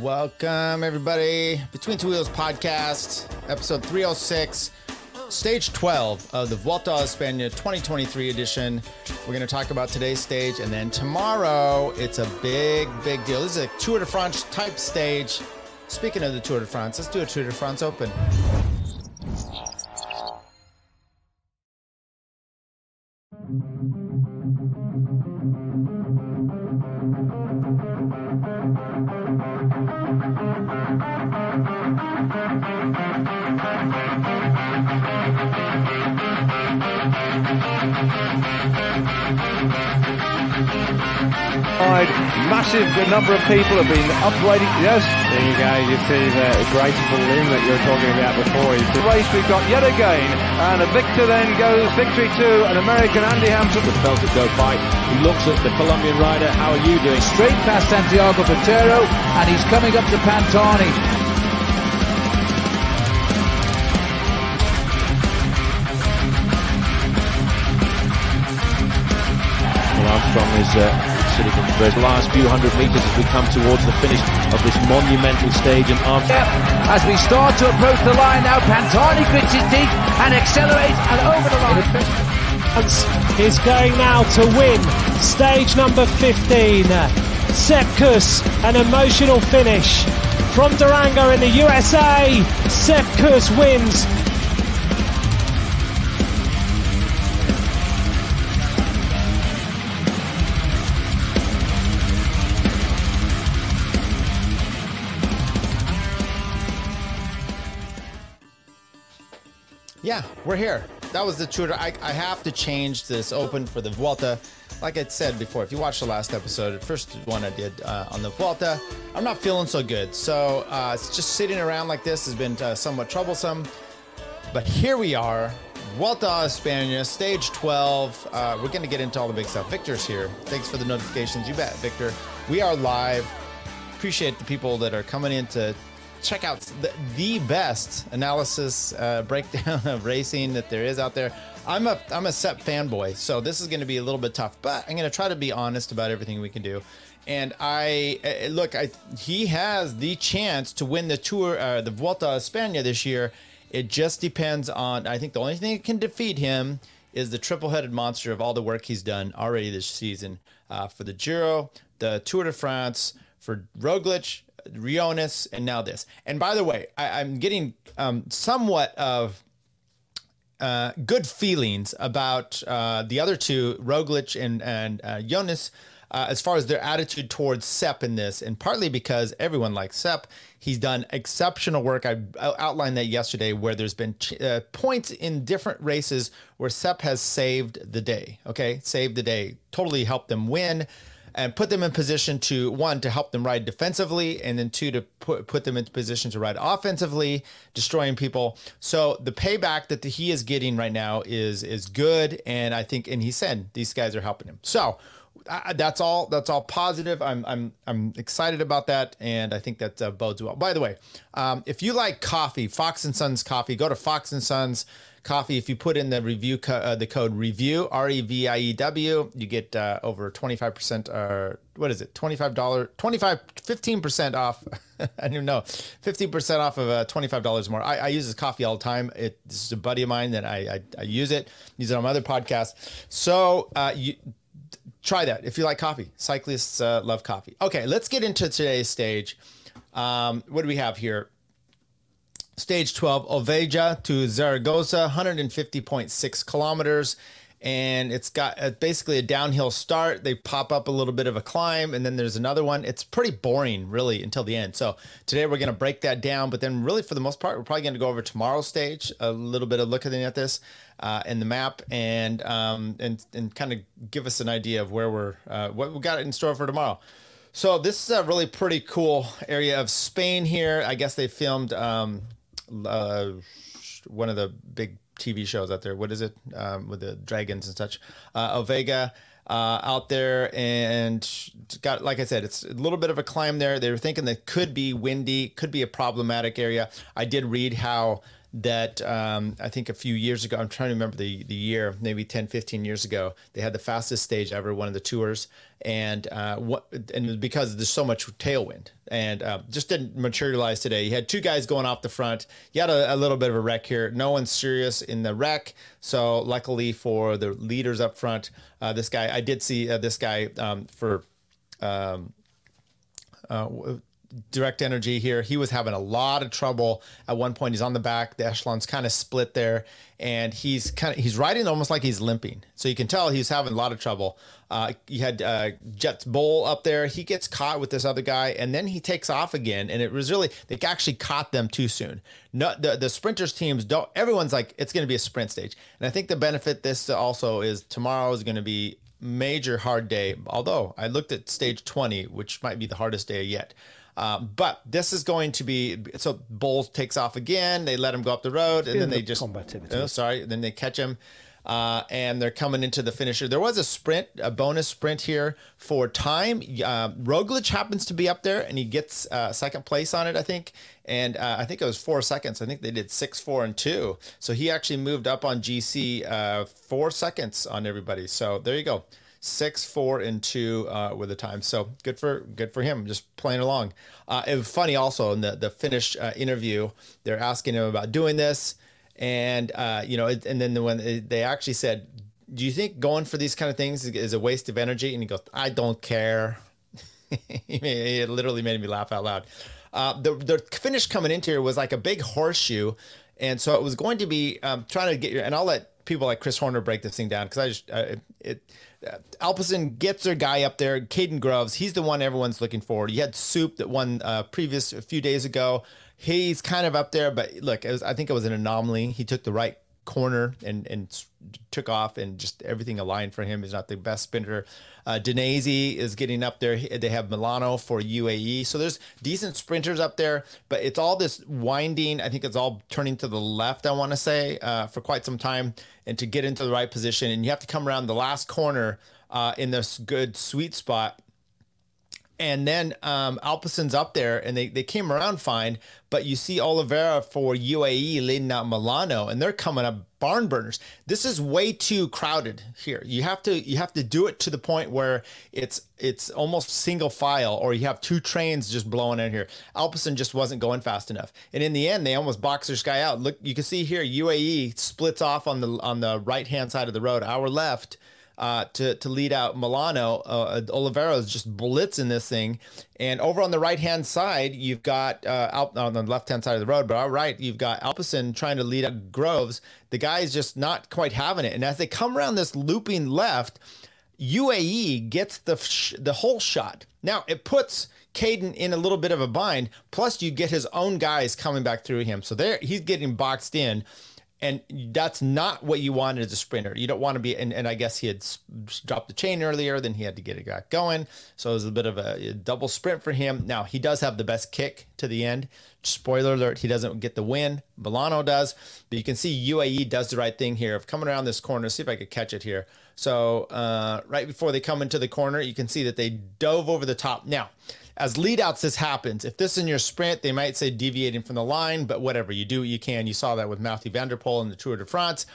Welcome, everybody. Between Two Wheels podcast, episode 306, stage 12 of the Vuelta a España 2023 edition. We're going to talk about today's stage, and then tomorrow, it's a big, big deal. This is a Tour de France type stage. Speaking of the Tour de France, let's do a Tour de France Open. Massive number of people have been upgrading. Yes, There you go. You see the graceful limb that you were talking about before. He's the race we've got yet again, and a victor then goes victory to an American Andy Hampsten. the felt it go by. He looks at the Colombian rider. How are you doing? straight past Santiago Botero, and he's coming up to Pantani. Armstrong is uh, sitting in for his last few hundred metres as we come towards the finish of this monumental stage. And Armstrong As we start to approach the line now, Pantani grits his teeth and accelerates and over the line. is going now to win stage number 15. Sepp Kuss, an emotional finish. From Durango in the USA, Sepp Kuss wins. Yeah, we're here. That was the tutor. I, I have to change this open for the Vuelta. Like I said before, if you watched the last episode, first one I did uh, on the Vuelta, I'm not feeling so good. So uh, it's just sitting around like this has been uh, somewhat troublesome. But here we are, Vuelta España, stage 12. Uh, we're going to get into all the big stuff. Victor's here. Thanks for the notifications. You bet, Victor. We are live. Appreciate the people that are coming in to check out the, the best analysis uh, breakdown of racing that there is out there. I'm a I'm a Sep fanboy, so this is going to be a little bit tough, but I'm going to try to be honest about everything we can do. And I uh, look, I he has the chance to win the Tour, uh, the Vuelta a España this year. It just depends on. I think the only thing that can defeat him is the triple-headed monster of all the work he's done already this season uh, for the Giro, the Tour de France, for Roglic, Rionis, and now this. And by the way, I, I'm getting um, somewhat of uh, good feelings about uh, the other two, Roglic and and uh, Jonas, uh, as far as their attitude towards Sep in this, and partly because everyone likes Sep. He's done exceptional work. I I outlined that yesterday, where there's been ch- uh, points in different races where Sep has saved the day. Okay, saved the day, totally helped them win and put them in position to one to help them ride defensively and then two to put, put them into position to ride offensively destroying people. So the payback that the, he is getting right now is is good and i think and he said these guys are helping him. So that's all that's all positive. I'm i'm i'm excited about that and i think that uh, bodes well. By the way um, if you like coffee fox and sons coffee go to fox and sons coffee if you put in the review co- uh, the code review r-e-v-i-e-w you get uh, over 25% or what is it $25 25 15% off i don't know 15% off of uh, $25 more I, I use this coffee all the time it, this is a buddy of mine that I, I, I use it use it on my other podcast so uh, you try that if you like coffee. Cyclists uh, love coffee. Okay, let's get into today's stage. Um, what do we have here? Stage 12, Olvega to Zaragoza, 150.6 kilometers. And it's got uh basically a downhill start. They pop up a little bit of a climb, and then there's another one. It's pretty boring, really, until the end. So today we're going to break that down. But then, really, for the most part, we're probably going to go over tomorrow's stage, a little bit of looking at this uh, in the map, and um, and and kind of give us an idea of where we're uh, what we got in store for tomorrow. So this is a really pretty cool area of Spain here. I guess they filmed um, uh, one of the big TV shows out there. What is it um, with the dragons and such? Uh, Olvega uh, out there, and got like I said, it's a little bit of a climb there. They were thinking that could be windy, could be a problematic area. I did read how that um, I think a few years ago, I'm trying to remember the, the year, maybe 10, 15 years ago, they had the fastest stage ever, one of the tours. And uh, what, and because there's so much tailwind and uh, just didn't materialize today. You had two guys going off the front. You had a, a little bit of a wreck here. No one's serious in the wreck. So luckily for the leaders up front, uh, this guy, I did see uh, this guy um, for um, uh, direct energy here. He was having a lot of trouble at one point. He's on the back. The echelon's kind of split there, and he's kind of he's riding almost like he's limping. So you can tell he's having a lot of trouble. Uh, you had uh, Jetse Bol up there. He gets caught with this other guy, and then he takes off again. And it was really they actually caught them too soon. No, the the sprinters teams don't. Everyone's like it's going to be a sprint stage, and I think the benefit this also is tomorrow is going to be major hard day. Although I looked at stage 20, which might be the hardest day yet. Uh, but this is going to be so Bowles takes off again. They let him go up the road, and then they just oh sorry, then they catch him. Uh, and they're coming into the finisher. There was a sprint, a bonus sprint here for time. Uh, Roglic happens to be up there, and he gets uh, second place on it, I think. And uh, I think it was four seconds. I think they did six, four, and two. So he actually moved up on GC uh, four seconds on everybody. So there you go six, four, and two uh, with the time. So good for good for him, just playing along. Uh, it was funny also in the the Finnish uh, interview. They're asking him about doing this, and uh, you know, and then when they actually said, "Do you think going for these kind of things is a waste of energy?" And he goes, "I don't care." it literally made me laugh out loud. Uh, the the finish coming into here was like a big horseshoe, and so it was going to be um, trying to get your. And I'll let people like Chris Horner break this thing down because I just uh, it uh, Alpecin gets their guy up there, Kaden Groves. He's the one everyone's looking for. You had Soupe that won uh, previous a few days ago. He's kind of up there, but look, was, I think it was an anomaly. He took the right corner and and took off, and just everything aligned for him. He's not the best sprinter. Uh, is getting up there. They have Milano for UAE, so there's decent sprinters up there, but it's all this winding. I think it's all turning to the left. I want to say uh, for quite some time, and to get into the right position, and you have to come around the last corner uh, in this good sweet spot and then um, up there, and they, they came around fine. But you see Oliveira for UAE leading out Milano, and they're coming up barn burners. This is way too crowded here. You have to you have to do it to the point where it's it's almost single file, or you have two trains just blowing in here. Alpecin just wasn't going fast enough, and in the end, they almost boxed this guy out. Look, you can see here UAE splits off on the on the right hand side of the road. Our left uh, to to lead out Milano. Uh, Oliveira is just blitzing this thing, and over on the right hand side, you've got uh, on the left hand side of the road, but all right, you've got Alpecin trying to lead out Groves. The guy is just not quite having it, and as they come around this looping left, UAE gets the sh- the whole shot. Now it puts. Kaden in a little bit of a bind. Plus, you get his own guys coming back through him, so there he's getting boxed in and that's not what you want as a sprinter. You don't want to be, and, and I guess he had dropped the chain earlier, then he had to get it back going. So it was a bit of a, a, double sprint for him. Now, he does have the best kick to the end. Spoiler alert, he doesn't get the win. Milano does, but you can see UAE does the right thing here of coming around this corner. See if I could catch it here. So uh, right before they come into the corner, you can see that they dove over the top. Now, as leadouts, this happens. If this is in your sprint, they might say deviating from the line, but whatever you do, what you can. You saw that with Mathieu van der Poel in the Tour de France,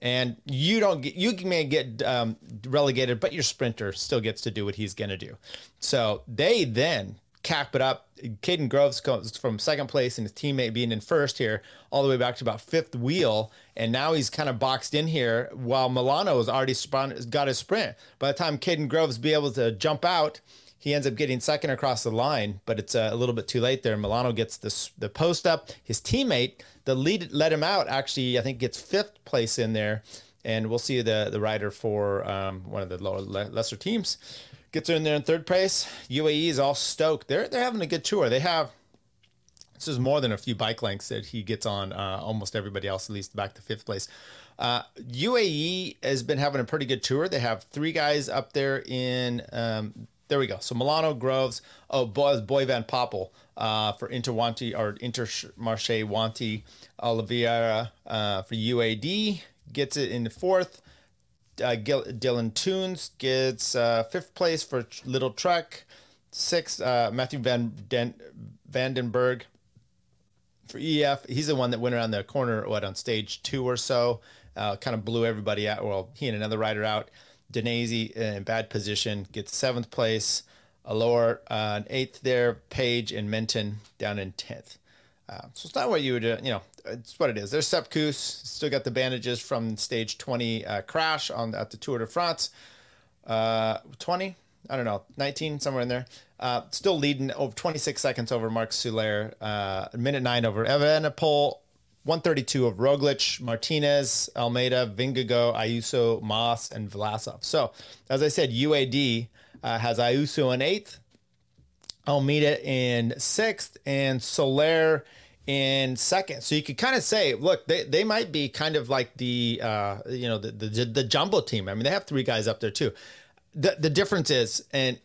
and you don't get you may get um, relegated, but your sprinter still gets to do what he's going to do. So they then cap it up. Kaden Groves goes from second place and his teammate being in first here, all the way back to about fifth wheel. And now he's kind of boxed in here while Milano has already spun, got his sprint. By the time Kaden Groves be able to jump out, he ends up getting second across the line, but it's uh, a little bit too late there. Milano gets this, the post up. His teammate, the lead, let him out. Actually, I think gets fifth place in there, and we'll see the the rider for um, one of the lower lesser teams gets in there in third place. UAE is all stoked. They're they're having a good tour. They have this is more than a few bike lengths that he gets on uh, almost everybody else, at least back to fifth place. Uh, UAE has been having a pretty good tour. They have three guys up there in um, there we go. So Milano Groves. Oh, Boy, Boy Van Poppel uh, for Interwanti or Intermarché Wanty. Oliveira uh, for UAD gets it in the fourth. Uh, Gil- Dylan Teuns gets uh, fifth place for Lidl-Trek. Sixth, uh, Matthew Van Den- Vandenberg for EF. He's the one that went around the corner, what, on stage two or so, uh, kind of blew everybody out. Well, he and another rider out. Dainese in bad position, gets seventh place. Allure uh, eighth there. Page and Minton down in 10th. Uh, so it's not what you would, uh, you know, it's what it is. There's Sepp Kuss, still got the bandages from stage 20 uh, crash on at the Tour de France. Uh, 20, I don't know, 19, somewhere in there. Uh, still leading over 26 seconds over Marc Soler, uh, minute nine over Evan Evenepoel, 132 of Roglic, Martinez, Almeida, Vingegaard, Ayuso, Moss, and Vlasov. So, as I said, UAD uh, has Ayuso in eighth, Almeida in sixth, and Soler in second. So you could kind of say, look, they, they might be kind of like the uh, you know the, the the jumbo team. I mean, they have three guys up there too. The the difference is, and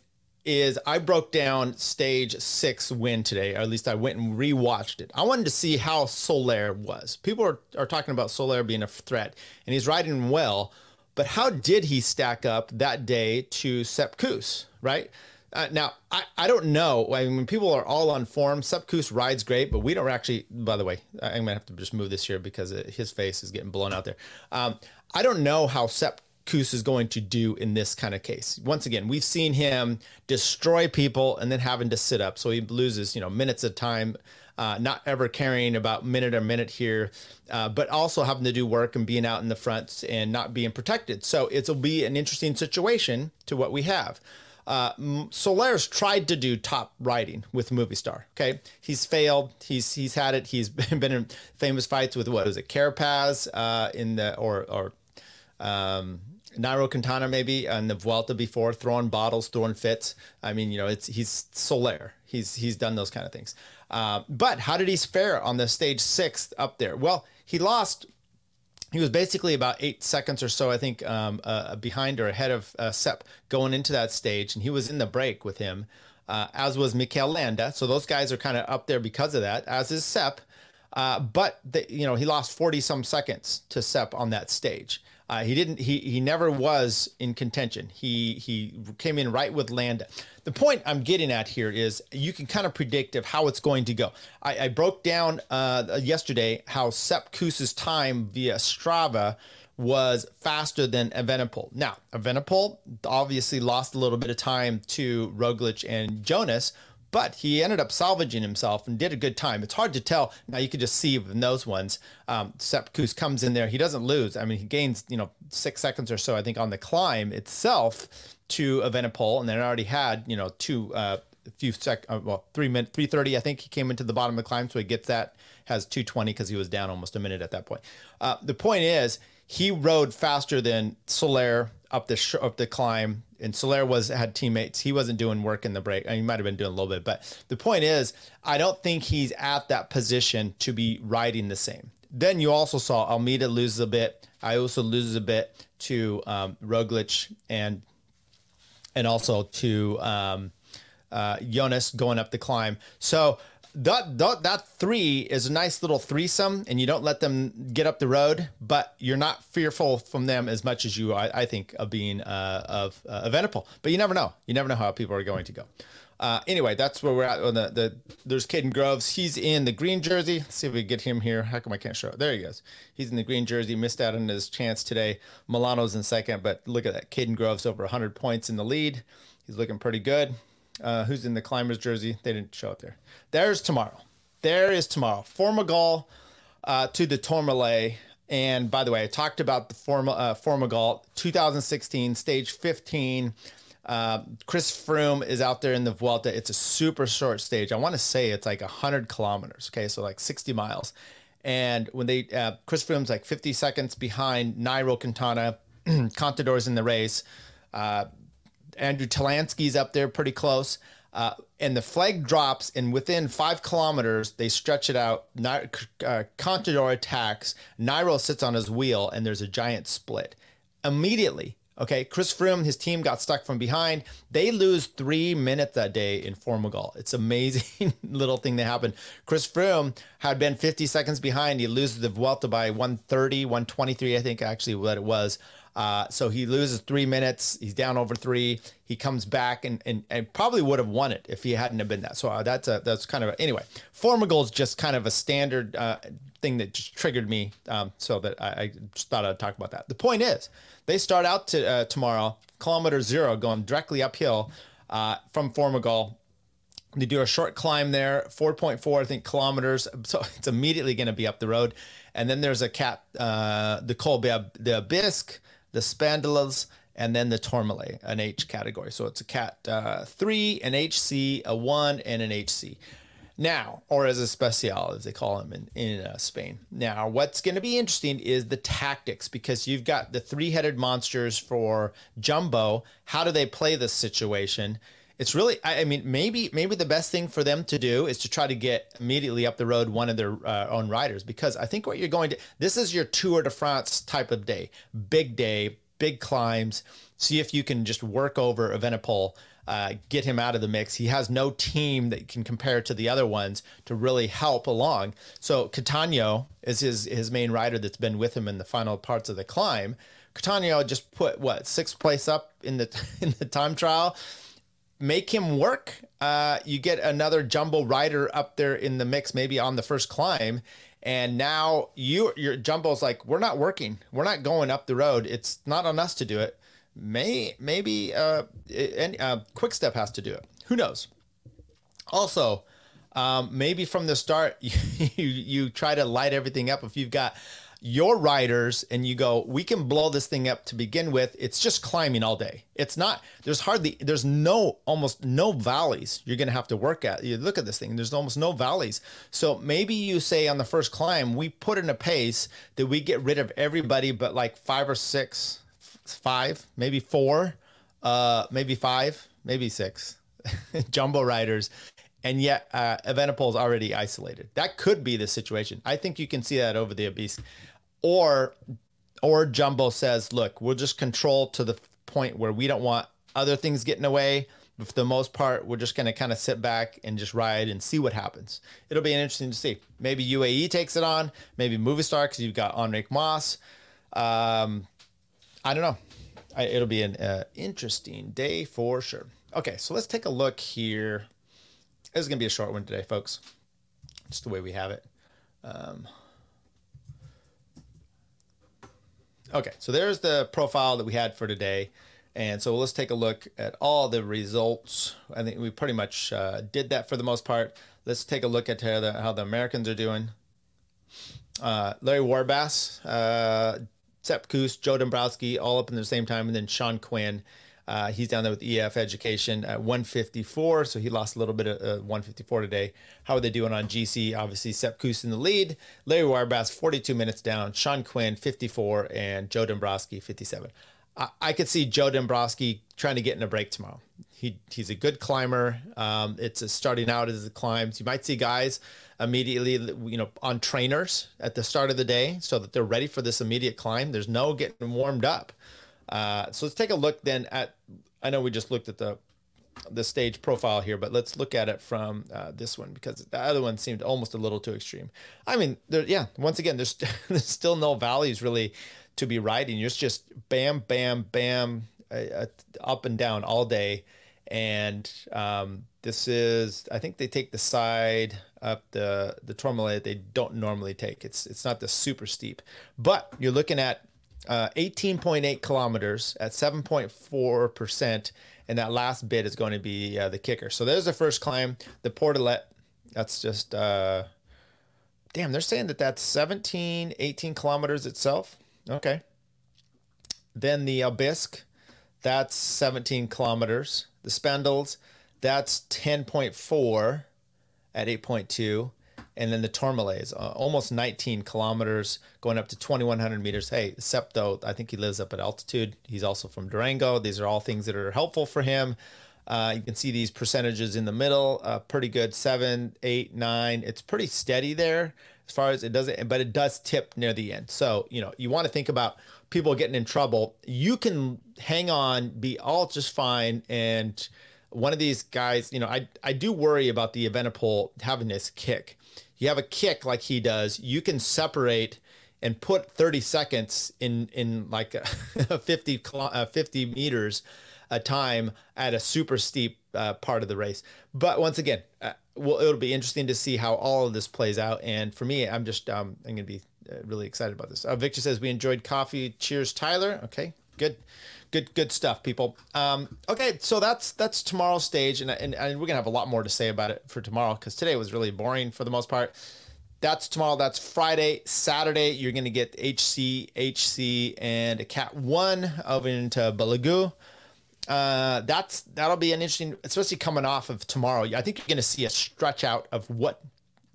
is I broke down stage six win today, or at least I went and rewatched it. I wanted to see how Soler was. People are, are talking about Soler being a threat, and he's riding well, but how did he stack up that day to Sepp Kuss, right? Uh, now, I, I don't know. I mean, people are all on form, Sepp Kuss rides great, but we don't actually, by the way, I'm going to have to just move this here because it, his face is getting blown out there. Um, I don't know how Sepp Kuss is going to do in this kind of case. Once again, we've seen him destroy people and then having to sit up. So he loses, you know, minutes of time, uh, not ever caring about minute or minute here, uh, but also having to do work and being out in the front and not being protected. So it'll be an interesting situation to what we have. Uh, Soler's tried to do top riding with Movistar. Okay, he's failed. He's he's had it. He's been, been in famous fights with what was it, Carapaz uh, in the or or um, Nairo Quintana maybe on the Vuelta before, throwing bottles, throwing fits. I mean, you know, it's he's Soler. He's he's done those kind of things. Uh, but how did he fare on the stage sixth up there? Well, he lost. He was basically about eight seconds or so, I think, um, uh, behind or ahead of uh, Sepp going into that stage, and he was in the break with him, uh, as was Mikel Landa. So those guys are kind of up there because of that, as is Sepp. Uh, but the, you know he lost 40 some seconds to Sepp on that stage. Uh, he didn't. He he never was in contention. He he came in right with Landa. The point I'm getting at here is you can kind of predict of how it's going to go. I, I broke down uh, yesterday how Sepp Kuss's time via Strava was faster than Evenepoel. Now Evenepoel obviously lost a little bit of time to Roglic and Jonas, but he ended up salvaging himself and did a good time. It's hard to tell. Now you could just see in those ones. Um, Sepp Kuss comes in there. He doesn't lose. I mean, he gains, you know, six seconds or so, I think, on the climb itself to Evenepoel. And then already had, you know, two, uh, a few sec, uh, well, three minutes, 330, I think he came into the bottom of the climb. So he gets that, has 220 because he was down almost a minute at that point. Uh, the point is, he rode faster than Soler up the sh- up the climb and Soler was had teammates. He wasn't doing work in the break. I mean, he might have been doing a little bit, but the point is, I don't think he's at that position to be riding the same. Then you also saw Almeida loses a bit. I also loses a bit to um, Roglic and and also to um, uh, Jonas going up the climb. So that, that that three is a nice little threesome, and you don't let them get up the road, but you're not fearful from them as much as you, I, I think, of being uh, of uh. But you never know. You never know how people are going to go. Uh, anyway, that's where we're at. On the, the there's Kaden Groves. He's in the green jersey. Let's see if we get him here. How come I can't show it? There he goes. He's in the green jersey. Missed out on his chance today. Milano's in second, but look at that. Kaden Groves over 100 points in the lead. He's looking pretty good. Uh, who's in the climbers jersey? They didn't show up there. There's tomorrow. There is tomorrow. Formigal uh, to the Tourmalet. And by the way, I talked about the Form, uh, Formigal 2016, stage 15. Uh, Chris Froome is out there in the Vuelta. It's a super short stage. I want to say it's like 100 kilometers. Okay, so like 60 miles. And when they, uh, Chris Froome's like 50 seconds behind Nairo Quintana, Contador's in the race. Uh, Andrew Talansky's up there pretty close. Uh, and the flag drops, and within five kilometers, they stretch it out. Ni- uh, Contador attacks. Nairo sits on his wheel, and there's a giant split. Immediately, okay, Chris Froome, his team got stuck from behind. They lose three minutes that day in Formigal. It's amazing little thing that happened. Chris Froome had been 50 seconds behind. He loses the Vuelta by 130, 123, I think, actually, what it was. Uh, so he loses three minutes. He's down over three. He comes back and, and, and probably would have won it if he hadn't have been that. So uh, that's a that's kind of a, anyway. Formigal is just kind of a standard uh, thing that just triggered me. Um, so that I, I, just thought I'd talk about that. The point is, they start out to uh, tomorrow, kilometer zero, going directly uphill uh, from Formigal. They do a short climb there, 4.4, I think, kilometers. So it's immediately going to be up the road. And then there's a cat, uh, the Col d'Aubisque, the Spandelles, and then the Tourmalet, an H category. So it's a cat uh, three, an HC, a one, and an HC. Now, or as a special, as they call them in, in uh, Spain. Now, what's going to be interesting is the tactics because you've got the three headed monsters for Jumbo. How do they play this situation? It's really, I, mean, maybe maybe the best thing for them to do is to try to get immediately up the road one of their uh, own riders because I think what you're going to, this is your Tour de France type of day, big day, big climbs. See if you can just work over Evenepoel uh, get him out of the mix. He has no team that can compare to the other ones to really help along. So Cattaneo is his his main rider that's been with him in the final parts of the climb. Cattaneo just put what sixth place up in the in the time trial. Make him work. Uh, you get another jumbo rider up there in the mix, maybe on the first climb, and now you your jumbo's like we're not working. We're not going up the road. It's not on us to do it may maybe uh, any, uh, Quick Step has to do it. Who knows? Also, um, maybe from the start you you try to light everything up. If you've got your riders and you go, we can blow this thing up to begin with. It's just climbing all day. It's not. There's hardly. There's no almost no valleys you're gonna have to work at. You look at this thing. There's almost no valleys. So maybe you say on the first climb we put in a pace that we get rid of everybody but like five or six five, maybe four, uh, maybe five, maybe six jumbo riders. And yet, uh, is already isolated. That could be the situation. I think you can see that over the Aubisque. Or, or Jumbo says, look, we'll just control to the point where we don't want other things getting away. But for the most part, we're just going to kind of sit back and just ride and see what happens. It'll be interesting to see. Maybe UAE takes it on, maybe Movistar because you've got Enric Moss. Um, I don't know. I, it'll be an uh, interesting day for sure. Okay, so let's take a look here. This is going to be a short one today, folks. Just the way we have it. Um, okay, so there's the profile that we had for today. And so let's take a look at all the results. I think we pretty much uh, did that for the most part. Let's take a look at how the, how the Americans are doing. Uh, Larry Warbasse, uh, Sepp Kuss, Joe Dombrowski, all up in the same time, and then Sean Quinn. Uh, he's down there with EF Education at 154, so he lost a little bit of uh, 154 today. How are they doing on GC? Obviously, Sepp Kuss in the lead. Larry Warbasse, 42 minutes down. Sean Quinn, 54, and Joe Dombrowski, 57. I, I could see Joe Dombrowski trying to get in a break tomorrow. He, he's a good climber. Um, it's a starting out as it climbs. You might see guys immediately, you know, on trainers at the start of the day so that they're ready for this immediate climb. There's no getting warmed up. Uh, so let's take a look then at. I know we just looked at the the stage profile here, but let's look at it from uh, this one because the other one seemed almost a little too extreme. I mean, there, yeah. Once again, there's there's still no valleys really to be riding. You're just bam, bam, bam, uh up and down all day, and um, this is I think they take the side up the the Tourmalet they don't normally take. It's it's not the super steep, but you're looking at uh, 18.8 kilometers at 7.4 percent, and that last bit is going to be uh, the kicker. So there's the first climb, the Portalet. That's just uh, damn. They're saying that that's 17, 18 kilometers itself. Okay. Then the Aubisque, that's 17 kilometers. The Spandelles, that's 10.4 at 8.2. And then the Tourmalet is uh, almost 19 kilometers, going up to 2,100 meters. Hey, Septo, I think he lives up at altitude. He's also from Durango. These are all things that are helpful for him. Uh, you can see these percentages in the middle, uh, pretty good seven, eight, nine. It's pretty steady there as far as it doesn't, but it does tip near the end. So, you know, you want to think about people getting in trouble. You can hang on, be all just fine, and one of these guys, you know, I I do worry about the Evenepoel having this kick. You have a kick like he does, you can separate and put 30 seconds in in like a 50 uh, 50 meters a time at a super steep uh, part of the race. But once again, uh, well, it'll be interesting to see how all of this plays out. And for me, I'm just um, I'm gonna be uh, really excited about this. Uh, Victor says we enjoyed coffee. Cheers, Tyler. Okay, good, good, good stuff, people. Um, okay, so that's that's tomorrow's stage, and, and and we're gonna have a lot more to say about it for tomorrow because today was really boring for the most part. That's tomorrow. That's Friday. Saturday, you're gonna get HC, HC, and a Cat One over into Belagua uh, that's that'll be an interesting, especially coming off of tomorrow. I think you're to see a stretch out of what.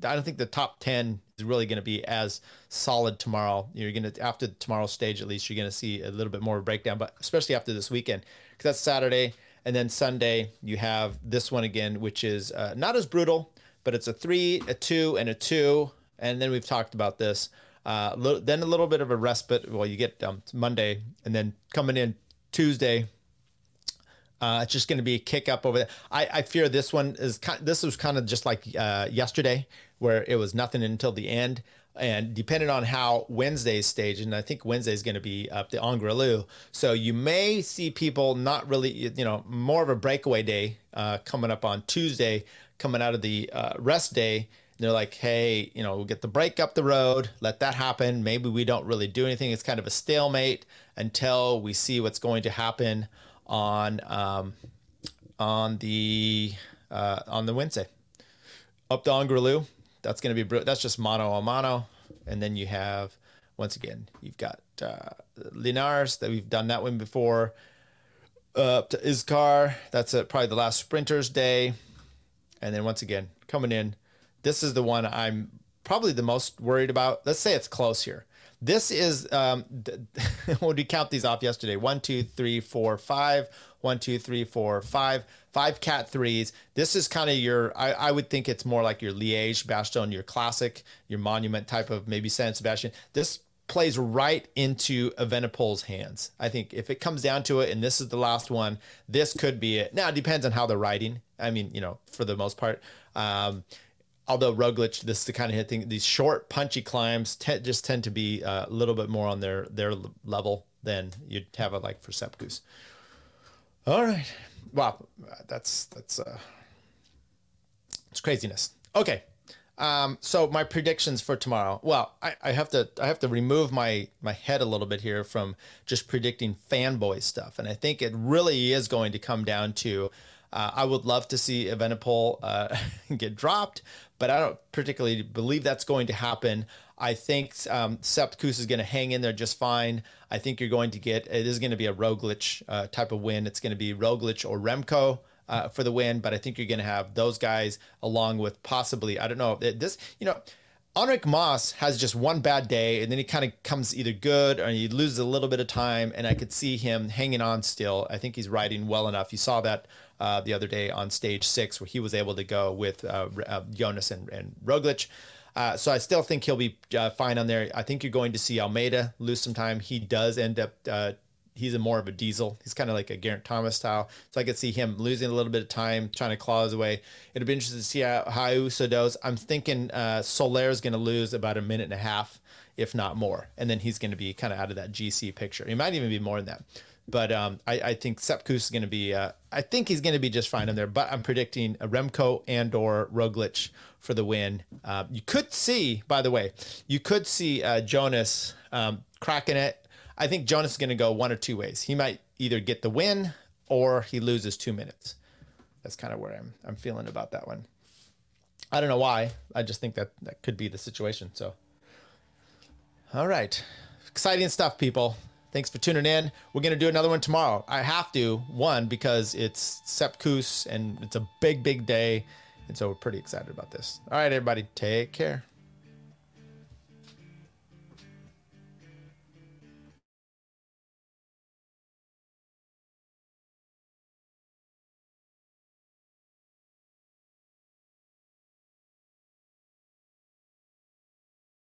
I don't think the top ten is really going to be as solid tomorrow. You're going to after tomorrow's stage, at least you're going to see a little bit more breakdown, but especially after this weekend because that's Saturday and then Sunday you have this one again, which is uh, not as brutal, but it's a three, a two, and a two, and then we've talked about this. Uh, then a little bit of a respite. Well, you get um, Monday, and then coming in Tuesday, uh, it's just going to be a kick up over there. I, I fear this one is kind. This was kind of just like uh, yesterday, where it was nothing until the end. And depending on how Wednesday's stage, and I think Wednesday's going to be up the Angliru, so you may see people not really, you know, more of a breakaway day uh, coming up on Tuesday, coming out of the uh, rest day. They're like, hey, you know, we'll get the break up the road, let that happen. Maybe we don't really do anything. It's kind of a stalemate until we see what's going to happen on um, on the uh, on the Wednesday. Up to Angliru, that's going to be that's just mono a mono, and then you have once again you've got uh, Linares that we've done that one before. Uh, up to Íscar, that's a, probably the last sprinters day, and then once again coming in, this is the one I'm probably the most worried about. Let's say it's close here. This is um, when we count these off yesterday. One, two, three, four, five. One, two, three, four, five. Five cat threes. This is kind of your. I, I would think it's more like your Liège, Bastogne, your classic, your monument type of maybe San Sebastian. This plays right into Evenepoel's hands. I think if it comes down to it, and this is the last one, this could be it. Now it depends on how they're riding. I mean, you know, for the most part. Um, although Roglic, this is the kind of hit thing. These short, punchy climbs just tend to be uh, a little bit more on their their level than you'd have it like for Sepp Kuss. All right, wow, that's that's uh, it's craziness. Okay, um, so my predictions for tomorrow. Well, I, I have to I have to remove my my head a little bit here from just predicting fanboy stuff, and I think it really is going to come down to. Uh, I would love to see Evenepoel uh, get dropped, but I don't particularly believe that's going to happen. I think um, Sepp is going to hang in there just fine. I think you're going to get it is going to be a Roglic uh, type of win. It's going to be Roglic or Remco. Uh, for the win, but I think you're going to have those guys along with possibly I don't know this you know Enric Moss has just one bad day and then he kind of comes either good or he loses a little bit of time and I could see him hanging on still. I think he's riding well enough. You saw that uh, the other day on stage six, where he was able to go with uh, uh, Jonas and, and Roglic. Uh, so I still think he'll be uh, fine on there. I think you're going to see Almeida lose some time. He does end up. He's a more of a diesel. He's kind of like a Geraint Thomas style. So I could see him losing a little bit of time, trying to claw his way. It'd be interesting to see how, how Uso does. I'm thinking uh, Soler is going to lose about a minute and a half, if not more. And then he's going to be kind of out of that GC picture. He might even be more than that. But um, I, I, think Sepp Kuss is going to be. Uh, I think he's going to be just fine in there. But I'm predicting a Remco and or Roglic for the win. Uh, you could see, by the way, you could see uh, Jonas um, cracking it. I think Jonas is going to go one or two ways. He might either get the win or he loses two minutes. That's kind of where I'm I'm feeling about that one. I don't know why. I just think that that could be the situation. So, all right, exciting stuff, people. Thanks for tuning in. We're going to do another one tomorrow. I have to, one, because it's Sepp Kuss and it's a big, big day. And so we're pretty excited about this. All right, everybody, take care.